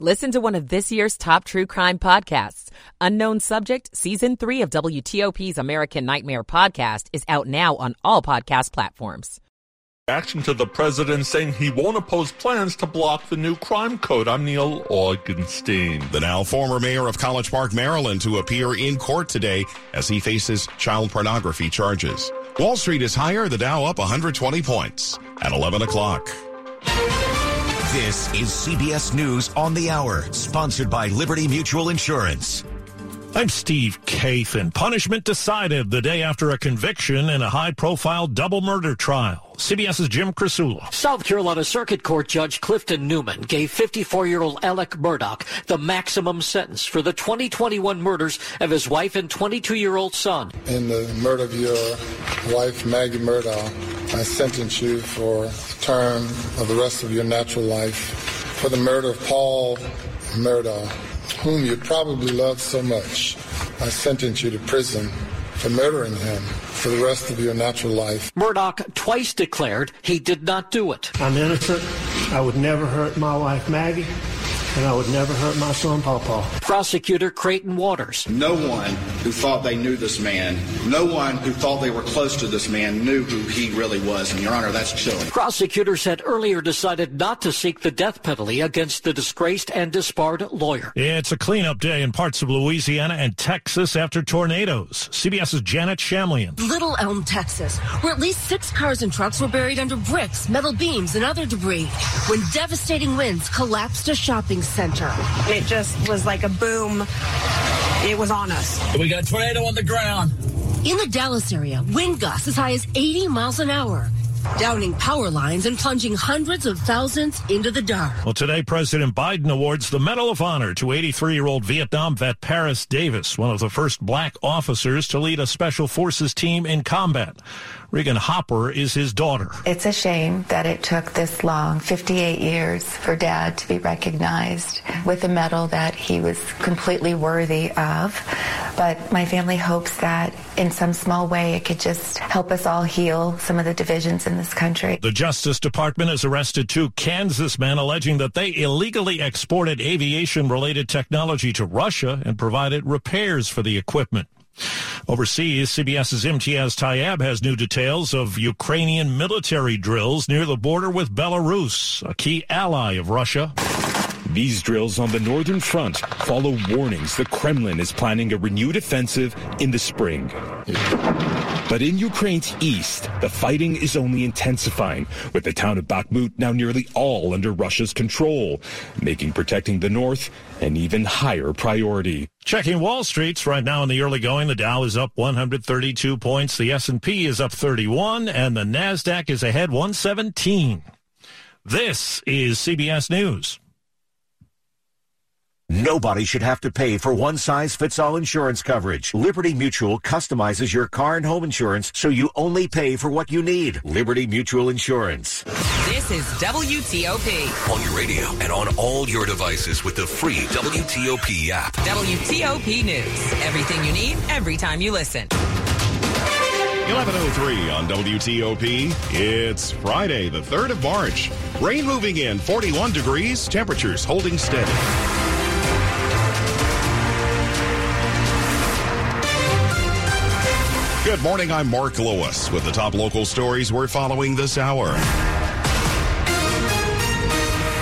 Listen to one of this year's top true crime podcasts. Unknown Subject, Season 3 of WTOP's American Nightmare podcast is out now on all podcast platforms. Reaction to the president saying he won't oppose plans to block the new crime code. I'm Neil Augenstein. The now former mayor of College Park, Maryland, to appear in court today as he faces child pornography charges. Wall Street is higher, the Dow up 120 points at 11 o'clock. This is CBS News on the Hour, sponsored by Liberty Mutual Insurance. I'm Steve Kathan. Punishment decided the day after a conviction in a high-profile double murder trial. CBS's Jim Krasula. South Carolina Circuit Court Judge Clifton Newman gave 54-year-old Alec Murdaugh the maximum sentence for the 2021 murders of his wife and 22-year-old son. In the murder of your wife, Maggie Murdaugh, I sentence you for the term of the rest of your natural life for the murder of Paul Murdaugh whom you probably love so much, I sentence you to prison for murdering him for the rest of your natural life. Murdaugh twice declared he did not do it. I'm innocent. I would never hurt my wife, Maggie and I would never hurt my son, Pawpaw. Prosecutor Creighton Waters. No one who thought they knew this man, no one who thought they were close to this man knew who he really was. And, Your Honor, that's chilling. Prosecutors had earlier decided not to seek the death penalty against the disgraced and disbarred lawyer. It's a cleanup day in parts of Louisiana and Texas after tornadoes. CBS's Janet Shamlian. Little Elm, Texas, where at least six cars and trucks were buried under bricks, metal beams, and other debris when devastating winds collapsed a shopping center. It just was like a boom. It was on us. We got a tornado on the ground. In the Dallas area, wind gusts as high as 80 miles an hour downing power lines and plunging hundreds of thousands into the dark. Well, today, President Biden awards the Medal of Honor to 83 year old Vietnam vet Paris Davis, one of the first black officers to lead a special forces team in combat. Regan Hopper is his daughter. It's a shame that it took this long, 58 years, for Dad to be recognized with a medal that he was completely worthy of. But my family hopes that in some small way it could just help us all heal some of the divisions in this country. The Justice Department has arrested two Kansas men alleging that they illegally exported aviation related technology to Russia and provided repairs for the equipment. Overseas, CBS's Imtiaz Tyab has new details of Ukrainian military drills near the border with Belarus, a key ally of Russia. These drills on the northern front follow warnings the Kremlin is planning a renewed offensive in the spring. But in Ukraine's east, the fighting is only intensifying, with the town of Bakhmut now nearly all under Russia's control, making protecting the north an even higher priority. Checking Wall Street's right now in the early going, the Dow is up 132 points, the S&P is up 31, and the Nasdaq is ahead 117. This is CBS News. Nobody should have to pay for one size fits all insurance coverage. Liberty Mutual customizes your car and home insurance so you only pay for what you need. Liberty Mutual Insurance. This is WTOP. On your radio and on all your devices with the free WTOP app. WTOP News. Everything you need every time you listen. 1103 on WTOP. It's Friday, the 3rd of March. Rain moving in, 41 degrees, temperatures holding steady. Good morning. I'm Mark Lewis with the top local stories we're following this hour.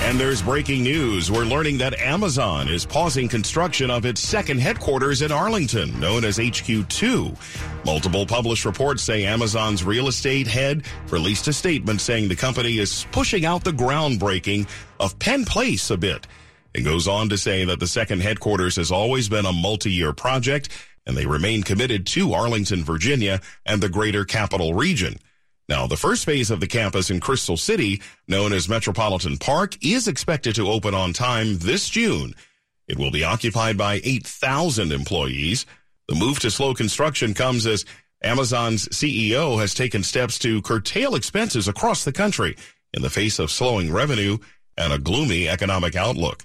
And there's breaking news. We're learning that Amazon is pausing construction of its second headquarters in Arlington, known as HQ2. Multiple published reports say Amazon's real estate head released a statement saying the company is pushing out the groundbreaking of Penn Place a bit. It goes on to say that the second headquarters has always been a multi-year project and they remain committed to Arlington, Virginia and the greater capital region. Now, the first phase of the campus in Crystal City, known as Metropolitan Park, is expected to open on time this June. It will be occupied by 8,000 employees. The move to slow construction comes as Amazon's CEO has taken steps to curtail expenses across the country in the face of slowing revenue and a gloomy economic outlook.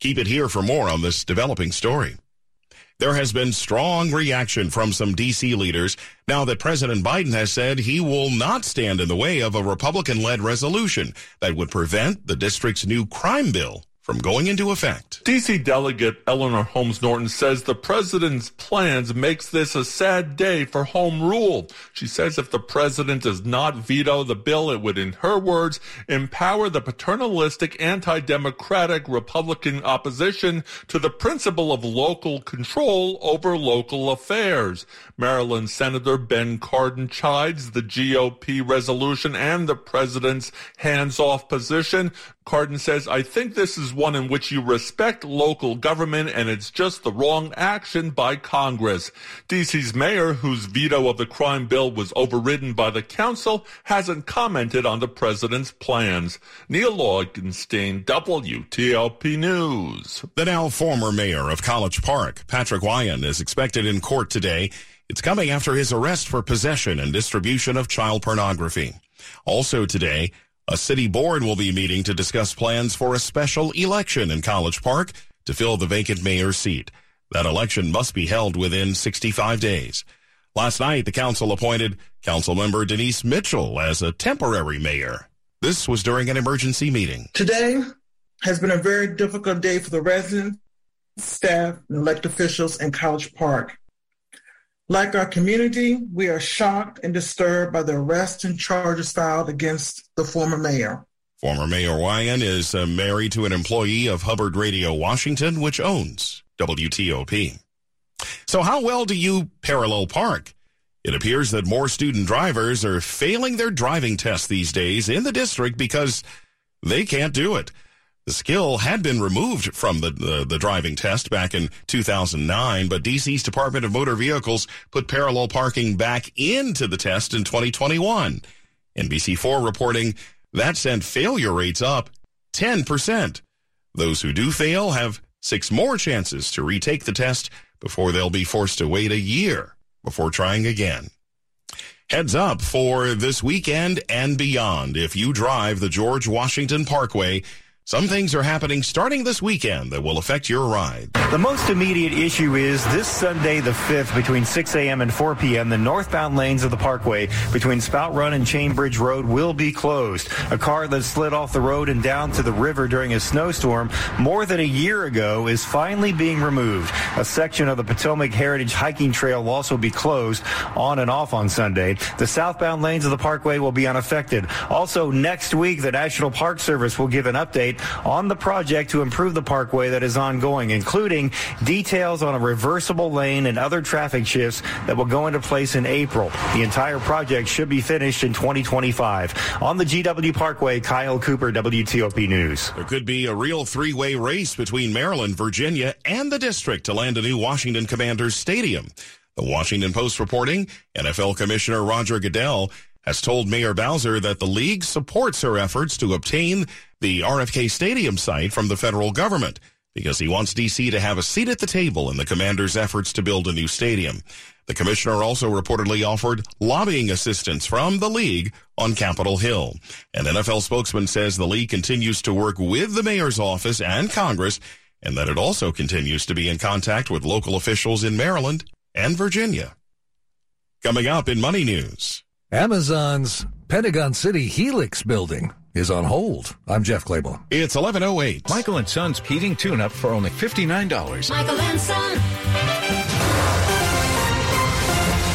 Keep it here for more on this developing story. There has been strong reaction from some D.C. leaders now that President Biden has said he will not stand in the way of a Republican led resolution that would prevent the district's new crime bill from going into effect. DC Delegate Eleanor Holmes Norton says the president's plans makes this a sad day for home rule. She says if the president does not veto the bill, it would, in her words, empower the paternalistic, anti-democratic Republican opposition to the principle of local control over local affairs. Maryland Senator Ben Cardin chides the GOP resolution and the president's hands-off position. Cardin says, I think this is one in which you respect local government and it's just the wrong action by Congress. DC's mayor, whose veto of the crime bill was overridden by the council, hasn't commented on the president's plans. Neil Augenstein, WTOP News. The now former mayor of College Park, Patrick Wojahn, is expected in court today. It's coming after his arrest for possession and distribution of child pornography. Also today, a city board will be meeting to discuss plans for a special election in College Park to fill the vacant mayor's seat. That election must be held within 65 days. Last night, the council appointed Councilmember Denise Mitchell as a temporary mayor. This was during an emergency meeting. Today has been a very difficult day for the residents, staff, and elected officials in College Park. Like our community, we are shocked and disturbed by the arrest and charges filed against the former mayor. Former Mayor Wojahn is uh, married to an employee of Hubbard Radio Washington, which owns WTOP. So how well do you parallel park? It appears that more student drivers are failing their driving tests these days in the district because they can't do it. The skill had been removed from the, the, the, driving test back in 2009, but DC's Department of Motor Vehicles put parallel parking back into the test in 2021. NBC4 reporting that sent failure rates up 10%. Those who do fail have six more chances to retake the test before they'll be forced to wait a year before trying again. Heads up for this weekend and beyond. If you drive the George Washington Parkway, some things are happening starting this weekend that will affect your ride. The most immediate issue is this Sunday, the 5th, between 6 a.m. and 4 p.m., the northbound lanes of the parkway between Spout Run and Chainbridge Road will be closed. A car that slid off the road and down to the river during a snowstorm more than a year ago is finally being removed. A section of the Potomac Heritage Hiking Trail will also be closed on and off on Sunday. The southbound lanes of the parkway will be unaffected. Also, next week, the National Park Service will give an update on the project to improve the parkway that is ongoing, including details on a reversible lane and other traffic shifts that will go into place in April. The entire project should be finished in 2025. On the GW Parkway, Kyle Cooper, WTOP News. There could be a real three-way race between Maryland, Virginia, and the district to land a new Washington Commanders stadium. The Washington Post reporting NFL Commissioner Roger Goodell has told Mayor Bowser that the league supports her efforts to obtain the RFK Stadium site from the federal government because he wants DC to have a seat at the table in the commander's efforts to build a new stadium. The commissioner also reportedly offered lobbying assistance from the league on Capitol Hill. An NFL spokesman says the league continues to work with the mayor's office and Congress and that it also continues to be in contact with local officials in Maryland and Virginia. Coming up in Money News. Amazon's Pentagon City Helix building is on hold. I'm Jeff Clabaugh. It's 1108. Michael and Son's heating tune-up for only $59. Michael and Son.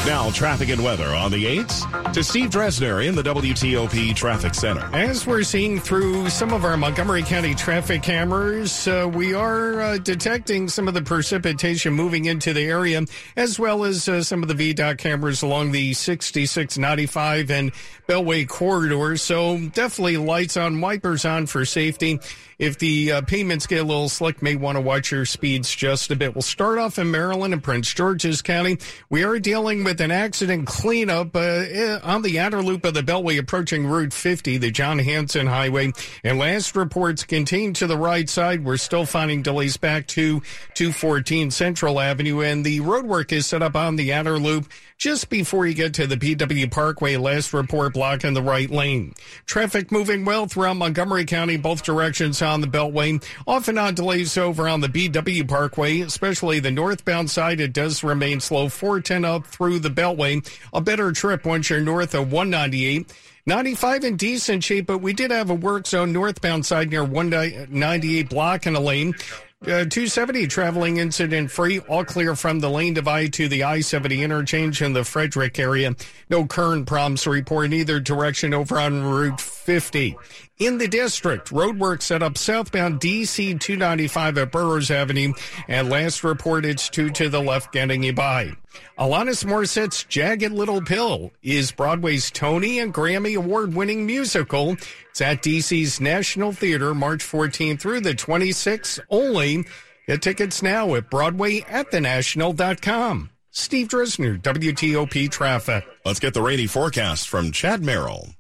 Now, traffic and weather on the 8s to Steve Dresner in the WTOP Traffic Center. As we're seeing through some of our Montgomery County traffic cameras, uh, we are uh, detecting some of the precipitation moving into the area, as well as uh, some of the VDOT cameras along the 6695 and Beltway corridors. So definitely lights on, wipers on for safety. If the uh, payments get a little slick, may want to watch your speeds just a bit. We'll start off in Maryland and Prince George's County. We are dealing with an accident cleanup uh, eh, on the outer loop of the Beltway approaching Route 50, the John Hanson Highway. And last reports contained to the right side. We're still finding delays back to 214 Central Avenue, and the roadwork is set up on the outer loop just before you get to the BW Parkway. Last report block in the right lane. Traffic moving well throughout Montgomery County, both directions on the Beltway. Often on delays over on the BW Parkway, especially the northbound side. It does remain slow. 410 up through the Beltway. A better trip once you're north of 198. 95 in decent shape, but we did have a work zone northbound side near 198 block in a lane. Uh, 270 traveling incident free, all clear from the lane divide to the I 70 interchange in the Frederick area. No current problems to report in either direction over on Route 50. In the district, roadwork set up southbound DC 295 at Burroughs Avenue, and last report it's two to the left getting you by. Alanis Morissette's Jagged Little Pill is Broadway's Tony and Grammy award winning musical. It's at DC's National Theater March 14th through the 26th only. Get tickets now at Broadway at BroadwayAtTheNational.com. Steve Dresner, WTOP Traffic. Let's get the rainy forecast from Chad Merrill.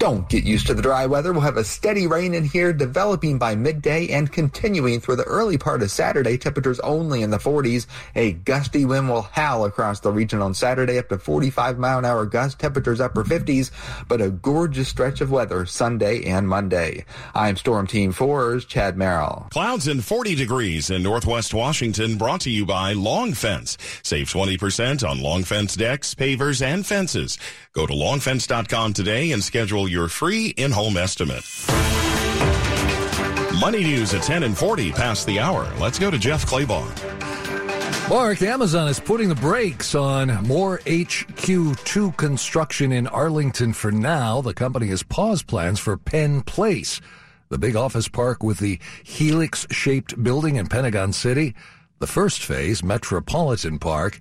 Don't get used to the dry weather. We'll have a steady rain in here developing by midday and continuing through the early part of Saturday. Temperatures only in the 40s. A gusty wind will howl across the region on Saturday up to 45 mile an hour gust. Temperatures upper 50s, but a gorgeous stretch of weather Sunday and Monday. I'm Storm Team 4's Chad Merrill. Clouds in 40 degrees in Northwest Washington brought to you by Long Fence. Save 20% on Long Fence decks, pavers, and fences. Go to longfence.com today and schedule your free in-home estimate. Money news at 10 and 40 past the hour. Let's go to Jeff Clabaugh. Mark, Amazon is putting the brakes on more HQ2 construction in Arlington for now. The company has paused plans for Penn Place, the big office park with the helix shaped building in Pentagon City. The first phase, Metropolitan Park,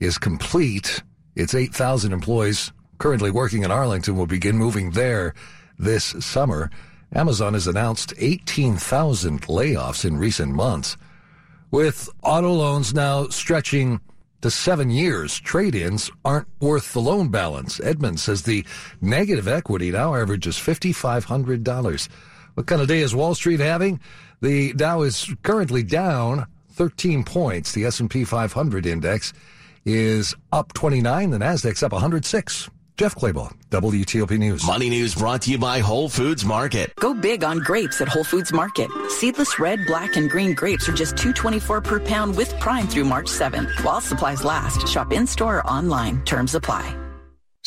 is complete. Its 8,000 employees currently working in Arlington will begin moving there this summer. Amazon has announced 18,000 layoffs in recent months. With auto loans now stretching to seven years, trade ins aren't worth the loan balance. Edmunds says the negative equity now averages $5,500. What kind of day is Wall Street having? The Dow is currently down 13 points. The S&P 500 index is up 29. The Nasdaq's up 106. Jeff Clabaugh, WTOP News. Money News brought to you by Whole Foods Market. Go big on grapes at Whole Foods Market. Seedless red, black, and green grapes are just $2.24 per pound with Prime through March 7th. While supplies last, shop in-store or online. Terms apply.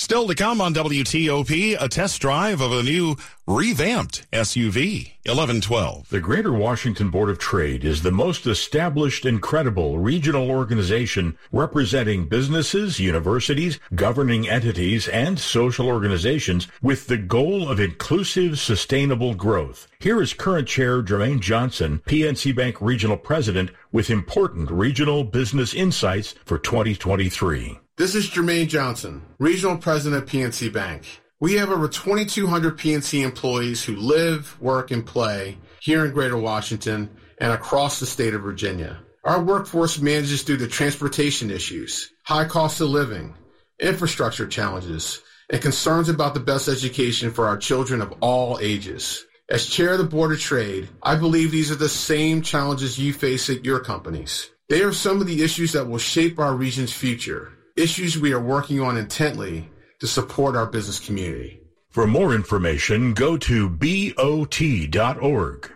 Still to come on WTOP, a test drive of a new revamped SUV, 1112. The Greater Washington Board of Trade is the most established and credible regional organization representing businesses, universities, governing entities, and social organizations with the goal of inclusive, sustainable growth. Here is current chair Jermaine Johnson, PNC Bank Regional President, with important regional business insights for 2023. This is Jermaine Johnson, Regional President of PNC Bank. We have over 2,200 PNC employees who live, work, and play here in Greater Washington and across the state of Virginia. Our workforce manages through the transportation issues, high cost of living, infrastructure challenges, and concerns about the best education for our children of all ages. As chair of the Board of Trade, I believe these are the same challenges you face at your companies. They are some of the issues that will shape our region's future issues we are working on intently to support our business community. For more information, go to BOT.org.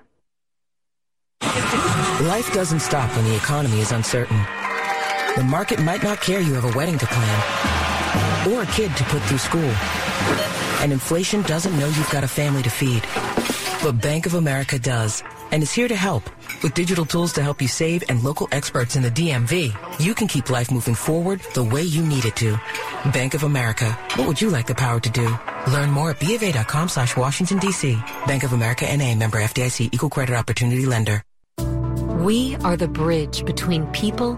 Life doesn't stop when the economy is uncertain. The market might not care you have a wedding to plan or a kid to put through school. And inflation doesn't know you've got a family to feed. But Bank of America does and is here to help. With digital tools to help you save and local experts in the DMV, you can keep life moving forward the way you need it to. Bank of America. What would you like the power to do? Learn more at BofA.com slash Washington, D.C. Bank of America NA member FDIC equal credit opportunity lender. We are the bridge between people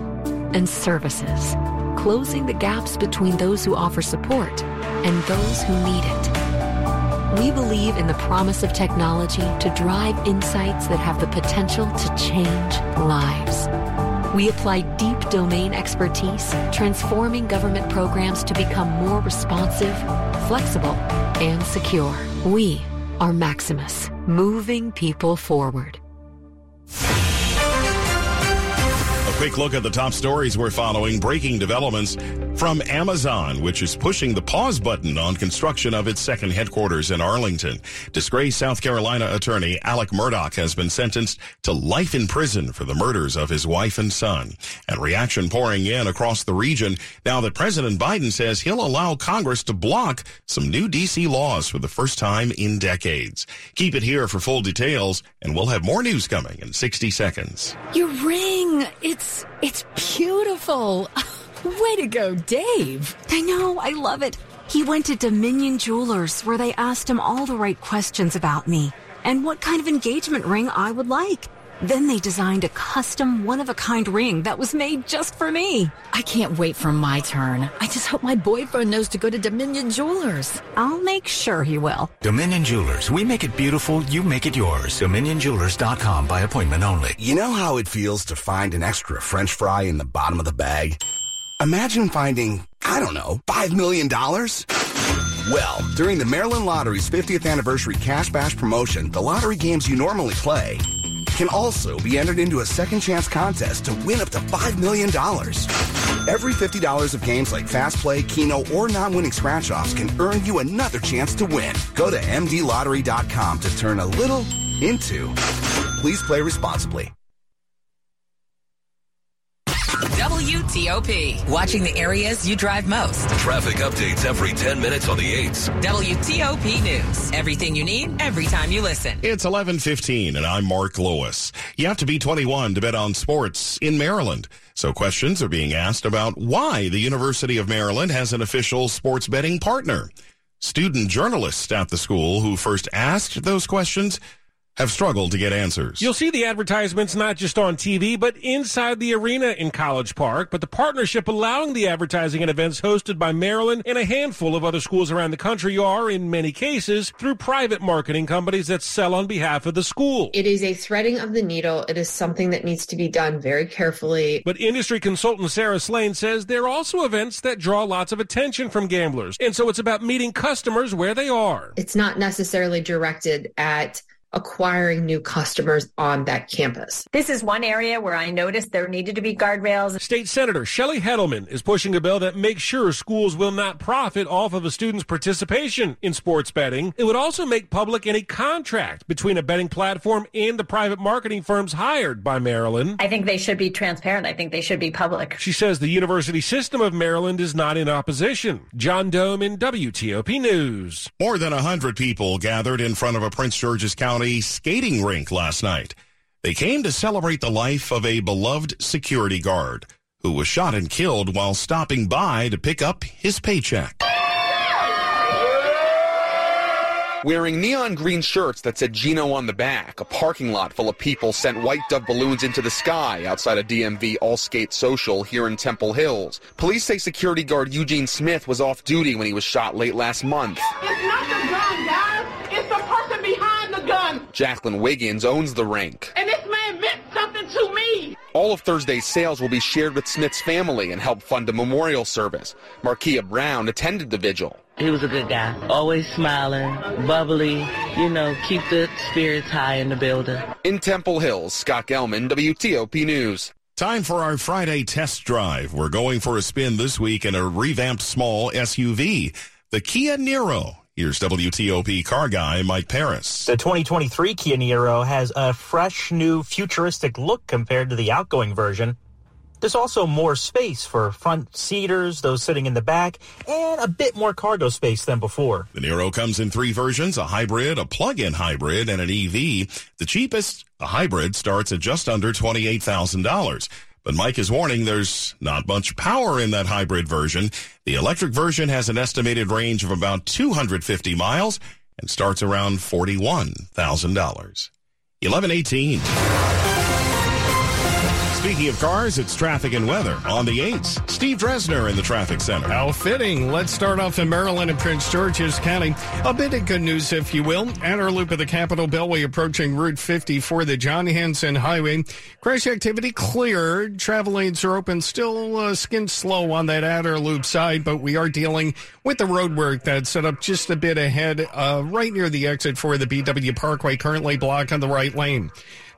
and services, closing the gaps between those who offer support and those who need it. We believe in the promise of technology to drive insights that have the potential to change lives. We apply deep domain expertise, transforming government programs to become more responsive, flexible, and secure. We are Maximus, moving people forward. A quick look at the top stories we're following. Breaking developments from Amazon, which is pushing the pause button on construction of its second headquarters in Arlington. Disgraced South Carolina attorney Alec Murdaugh has been sentenced to life in prison for the murders of his wife and son. And reaction pouring in across the region now that President Biden says he'll allow Congress to block some new D.C. laws for the first time in decades. Keep it here for full details, and we'll have more news coming in 60 seconds. Your ring. It's it's beautiful. Way to go, Dave. I know, I love it. He went to Dominion Jewelers where they asked him all the right questions about me and what kind of engagement ring I would like. Then they designed a custom one of a kind ring that was made just for me. I can't wait for my turn. I just hope my boyfriend knows to go to Dominion Jewelers. I'll make sure he will. Dominion Jewelers. We make it beautiful, you make it yours. DominionJewelers.com by appointment only. You know how it feels to find an extra French fry in the bottom of the bag? Imagine finding, I don't know, $5 million? Well, during the Maryland Lottery's 50th anniversary Cash Bash promotion, the lottery games you normally play can also be entered into a second chance contest to win up to $5 million. Every $50 of games like Fast Play, Keno, or non-winning scratch-offs can earn you another chance to win. Go to mdlottery.com to turn a little into. Please play responsibly. WTOP. Watching the areas you drive most. Traffic updates every 10 minutes on the 8s. WTOP News. Everything you need, every time you listen. It's 11:15 and I'm Mark Lewis. You have to be 21 to bet on sports in Maryland. So questions are being asked about why the University of Maryland has an official sports betting partner. Student journalists at the school who first asked those questions have struggled to get answers. You'll see the advertisements not just on TV, but inside the arena in College Park. But the partnership allowing the advertising and events hosted by Maryland and a handful of other schools around the country are, in many cases, through private marketing companies that sell on behalf of the school. It is a threading of the needle. It is something that needs to be done very carefully. But industry consultant Sarah Slane says there are also events that draw lots of attention from gamblers. And so it's about meeting customers where they are. It's not necessarily directed at acquiring new customers on that campus. This is one area where I noticed there needed to be guardrails. State Senator Shelley Hettleman is pushing a bill that makes sure schools will not profit off of a student's participation in sports betting. It would also make public any contract between a betting platform and the private marketing firms hired by Maryland. I think they should be transparent. I think they should be public. She says the university system of Maryland is not in opposition. John Domen WTOP News. More than 100 people gathered in front of a Prince George's County skating rink last night. They came to celebrate the life of a beloved security guard who was shot and killed while stopping by to pick up his paycheck. Wearing neon green shirts that said Gino on the back, a parking lot full of people sent white dove balloons into the sky outside a DMV All Skate Social here in Temple Hills. Police say security guard Eugene Smith was off duty when he was shot late last month. It's not the gun, Jacqueline Wiggins owns the rink. And this man meant something to me. All of Thursday's sales will be shared with Smith's family and help fund a memorial service. Markia Brown attended the vigil. He was a good guy. Always smiling, bubbly, you know, keep the spirits high in the building. In Temple Hills, Scott Gelman, WTOP News. Time for our Friday test drive. We're going for a spin this week in a revamped small SUV, the Kia Niro. Here's WTOP car guy Mike Paris. The 2023 Kia Niro has a fresh, new, futuristic look compared to the outgoing version. There's also more space for front seaters, those sitting in the back, and a bit more cargo space than before. The Niro comes in three versions, a hybrid, a plug-in hybrid, and an EV. The cheapest, a hybrid, starts at just under $28,000. But Mike is warning there's not much power in that hybrid version. The electric version has an estimated range of about 250 miles and starts around $41,000. 1118. Speaking of cars, it's traffic and weather on the 8s. Steve Dresner in the traffic center. How fitting. Let's start off in Maryland and Prince George's County. A bit of good news, if you will. Outer loop of the Capitol Beltway approaching Route 54, the John Hanson Highway. Crash activity cleared. Travel lanes are open. Still uh, skin slow on that outer loop side, but we are dealing with the road work that's set up just a bit ahead, uh, right near the exit for the BW Parkway, currently blocked on the right lane.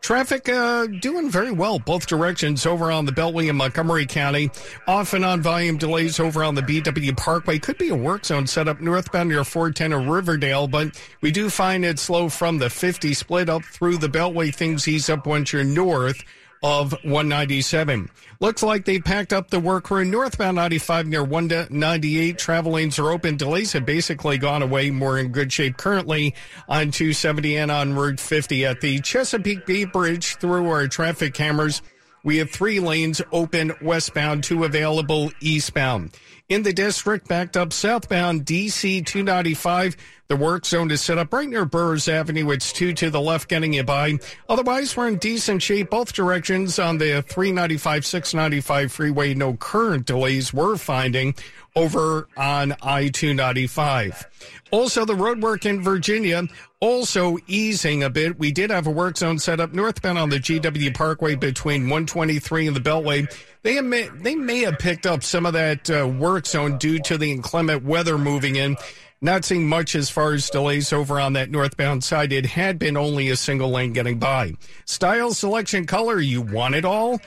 Traffic uh, doing very well both directions over on the Beltway in Montgomery County. Off and on volume delays over on the BW Parkway. Could be a work zone set up northbound near 410 or Riverdale, but we do find it slow from the 50 split up through the Beltway. Things ease up once you're north of 197. Looks like they packed up the work crew northbound 95 near 198. Travel lanes are open. Delays have basically gone away. More in good shape currently on 270 and on Route 50 at the Chesapeake Bay Bridge through our traffic cameras. We have three lanes open westbound, two available eastbound. In the district, backed up southbound DC 295. The work zone is set up right near Burrs Avenue. It's two to the left, getting you by. Otherwise, we're in decent shape both directions on the 395, 695 freeway. No current delays we're finding over on I 295. Also, the road work in Virginia also easing a bit. We did have a work zone set up northbound on the GW Parkway between 123 and the Beltway. They may, they may have picked up some of that uh, work zone due to the inclement weather moving in. Not seeing much as far as delays over on that northbound side. It had been only a single lane getting by. Style, selection, color, you want it all?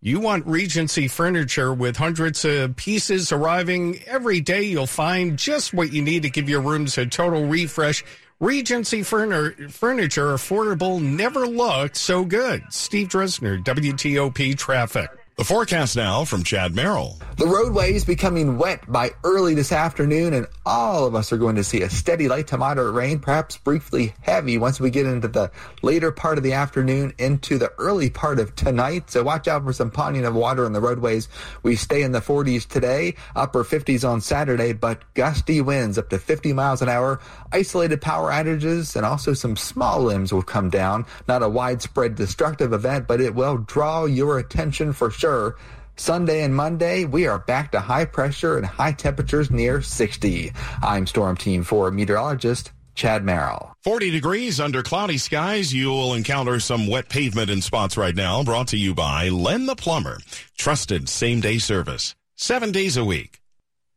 You want Regency furniture with hundreds of pieces arriving every day. You'll find just what you need to give your rooms a total refresh. Regency furniture, furniture affordable, never looked so good. Steve Dresner, WTOP Traffic. The forecast now from Chad Merrill. The roadway is becoming wet by early this afternoon, and all of us are going to see a steady light to moderate rain, perhaps briefly heavy once we get into the later part of the afternoon into the early part of tonight. So watch out for some ponding of water on the roadways. We stay in the 40s today, upper 50s on Saturday, but gusty winds up to 50 miles an hour, isolated power outages, and also some small limbs will come down. Not a widespread destructive event, but it will draw your attention for sure sure. Sunday and Monday, we are back to high pressure and high temperatures near 60. I'm Storm Team 4 meteorologist Chad Merrill. 40 degrees under cloudy skies. You'll encounter some wet pavement in spots right now. Brought to you by Len the Plumber. Trusted same day service. Seven days a week.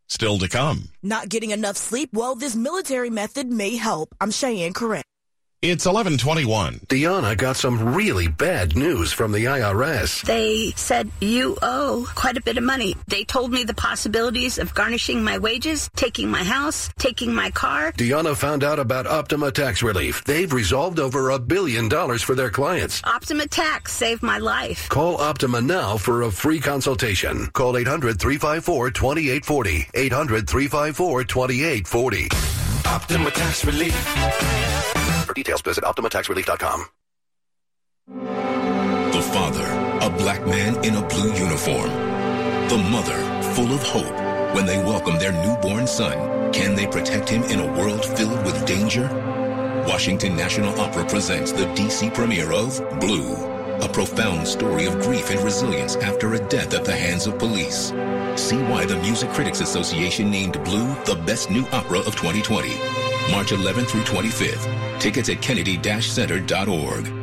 Still to come. Not getting enough sleep? Well, this military method may help. I'm Cheyenne Corin. It's 1121. Deanna got some really bad news from the IRS. They said you owe quite a bit of money. They told me the possibilities of garnishing my wages, taking my house, taking my car. Deanna found out about Optima Tax Relief. They've resolved over a billion dollars for their clients. Optima Tax saved my life. Call Optima now for a free consultation. Call 800 354 2840. 800 354 2840. Optima Tax Relief. For details, visit OptimaTaxRelief.com. The father, a black man in a blue uniform. The mother, full of hope when they welcome their newborn son. Can they protect him in a world filled with danger? Washington National Opera presents the DC premiere of Blue, a profound story of grief and resilience after a death at the hands of police. See why the Music Critics Association named Blue the best new opera of 2020. March 11th through 25th. Tickets at kennedy-center.org.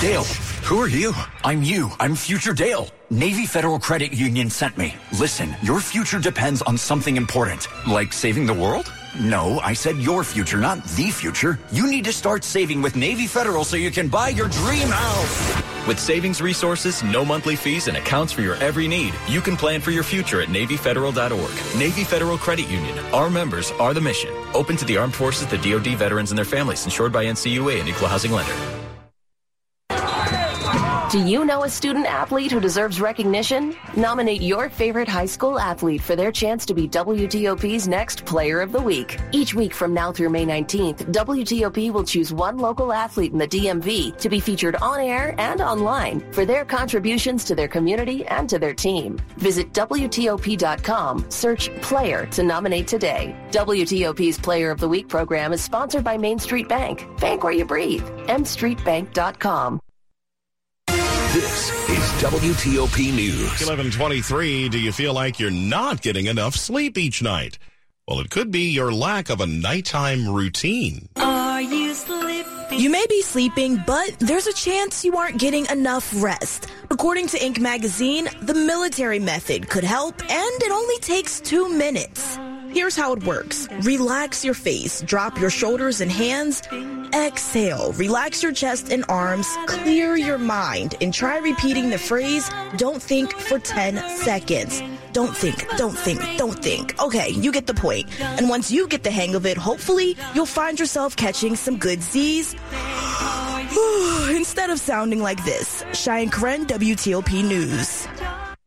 Dale, who are you? I'm you. I'm future Dale. Navy Federal Credit Union sent me. Listen, your future depends on something important. Like saving the world? No, I said your future, not the future. You need to start saving with Navy Federal so you can buy your dream house. With savings resources, no monthly fees, and accounts for your every need, you can plan for your future at NavyFederal.org. Navy Federal Credit Union. Our members are the mission. Open to the armed forces, the DoD veterans, and their families. Insured by NCUA, an equal housing lender. Do you know a student athlete who deserves recognition? Nominate your favorite high school athlete for their chance to be WTOP's next Player of the Week. Each week from now through May 19th, WTOP will choose one local athlete in the DMV to be featured on air and online for their contributions to their community and to their team. Visit WTOP.com, search Player to nominate today. WTOP's Player of the Week program is sponsored by Main Street Bank. Bank where you breathe. mstreetbank.com. This is WTOP News. 1123. Do you feel like you're not getting enough sleep each night? Well, it could be your lack of a nighttime routine. Are you sleeping? You may be sleeping, but there's a chance you aren't getting enough rest. According to Inc. magazine, the military method could help, and it only takes two minutes. Here's how it works. Relax your face, drop your shoulders and hands, exhale, relax your chest and arms, clear your mind, and try repeating the phrase, don't think for 10 seconds. Don't think, don't think, don't think. Okay, you get the point. And once you get the hang of it, hopefully you'll find yourself catching some good Z's. Instead of sounding like this, Cheyenne Corin, WTOP News.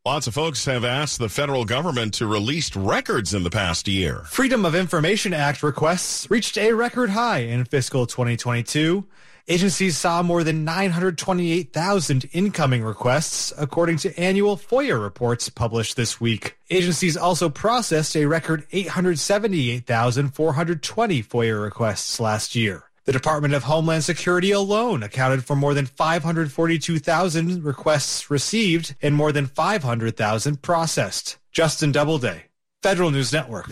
Lots of folks have asked the federal government to release records in the past year. Freedom of Information Act requests reached a record high in fiscal 2022. Agencies saw more than 928,000 incoming requests, according to annual FOIA reports published this week. Agencies also processed a record 878,420 FOIA requests last year. The Department of Homeland Security alone accounted for more than 542,000 requests received and more than 500,000 processed. Justin Doubleday, Federal News Network.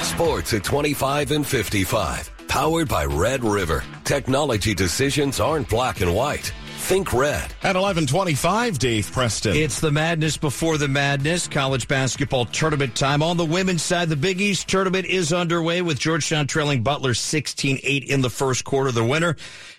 Sports at 25 and 55. Powered by Red River. Technology decisions aren't black and white. Think red. At 1125, Dave Preston. It's the madness before the madness. College basketball tournament time. On the women's side, the Big East tournament is underway with Georgetown trailing Butler 16-8 in the first quarter. The winner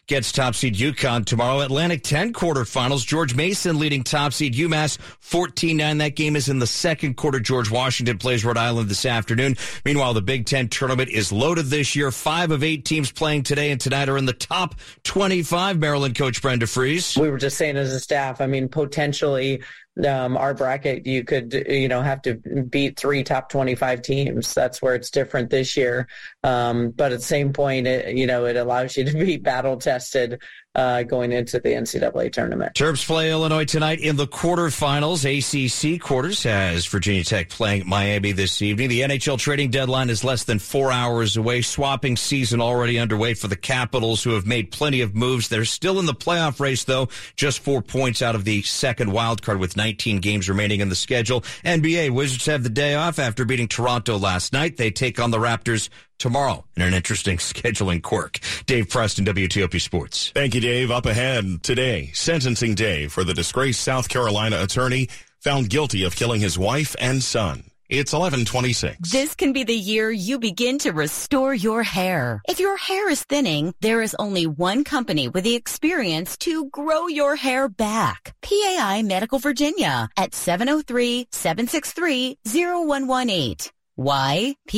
gets top seed UConn tomorrow. Atlantic 10 quarterfinals. George Mason leading top seed UMass 14-9. That game is in the second quarter. George Washington plays Rhode Island this afternoon. Meanwhile, the Big Ten tournament is loaded this year. Five of eight teams playing today and tonight are in the top 25. Maryland coach Brenda Frese. We were just saying as a staff, I mean, potentially um, our bracket, you could, you know, have to beat three top 25 teams. That's where it's different this year. Um, but at the same point, it, you know, it allows you to be battle tested uh, going into the NCAA tournament. Terps play Illinois tonight in the quarterfinals. ACC quarters has Virginia Tech playing Miami this evening. The NHL trading deadline is less than four hours away. Swapping season already underway for the Capitals, who have made plenty of moves. They're still in the playoff race, though, just four points out of the second wild card with 19 games remaining in the schedule. NBA Wizards have the day off after beating Toronto last night. They take on the Raptors tomorrow in an interesting scheduling quirk. Dave Preston, WTOP Sports. Thank you, Dave. Up ahead today, sentencing day for the disgraced South Carolina attorney found guilty of killing his wife and son. It's 1126. This can be the year you begin to restore your hair. If your hair is thinning, there is only one company with the experience to grow your hair back. PAI Medical Virginia at 703-763-0118. Why? PAI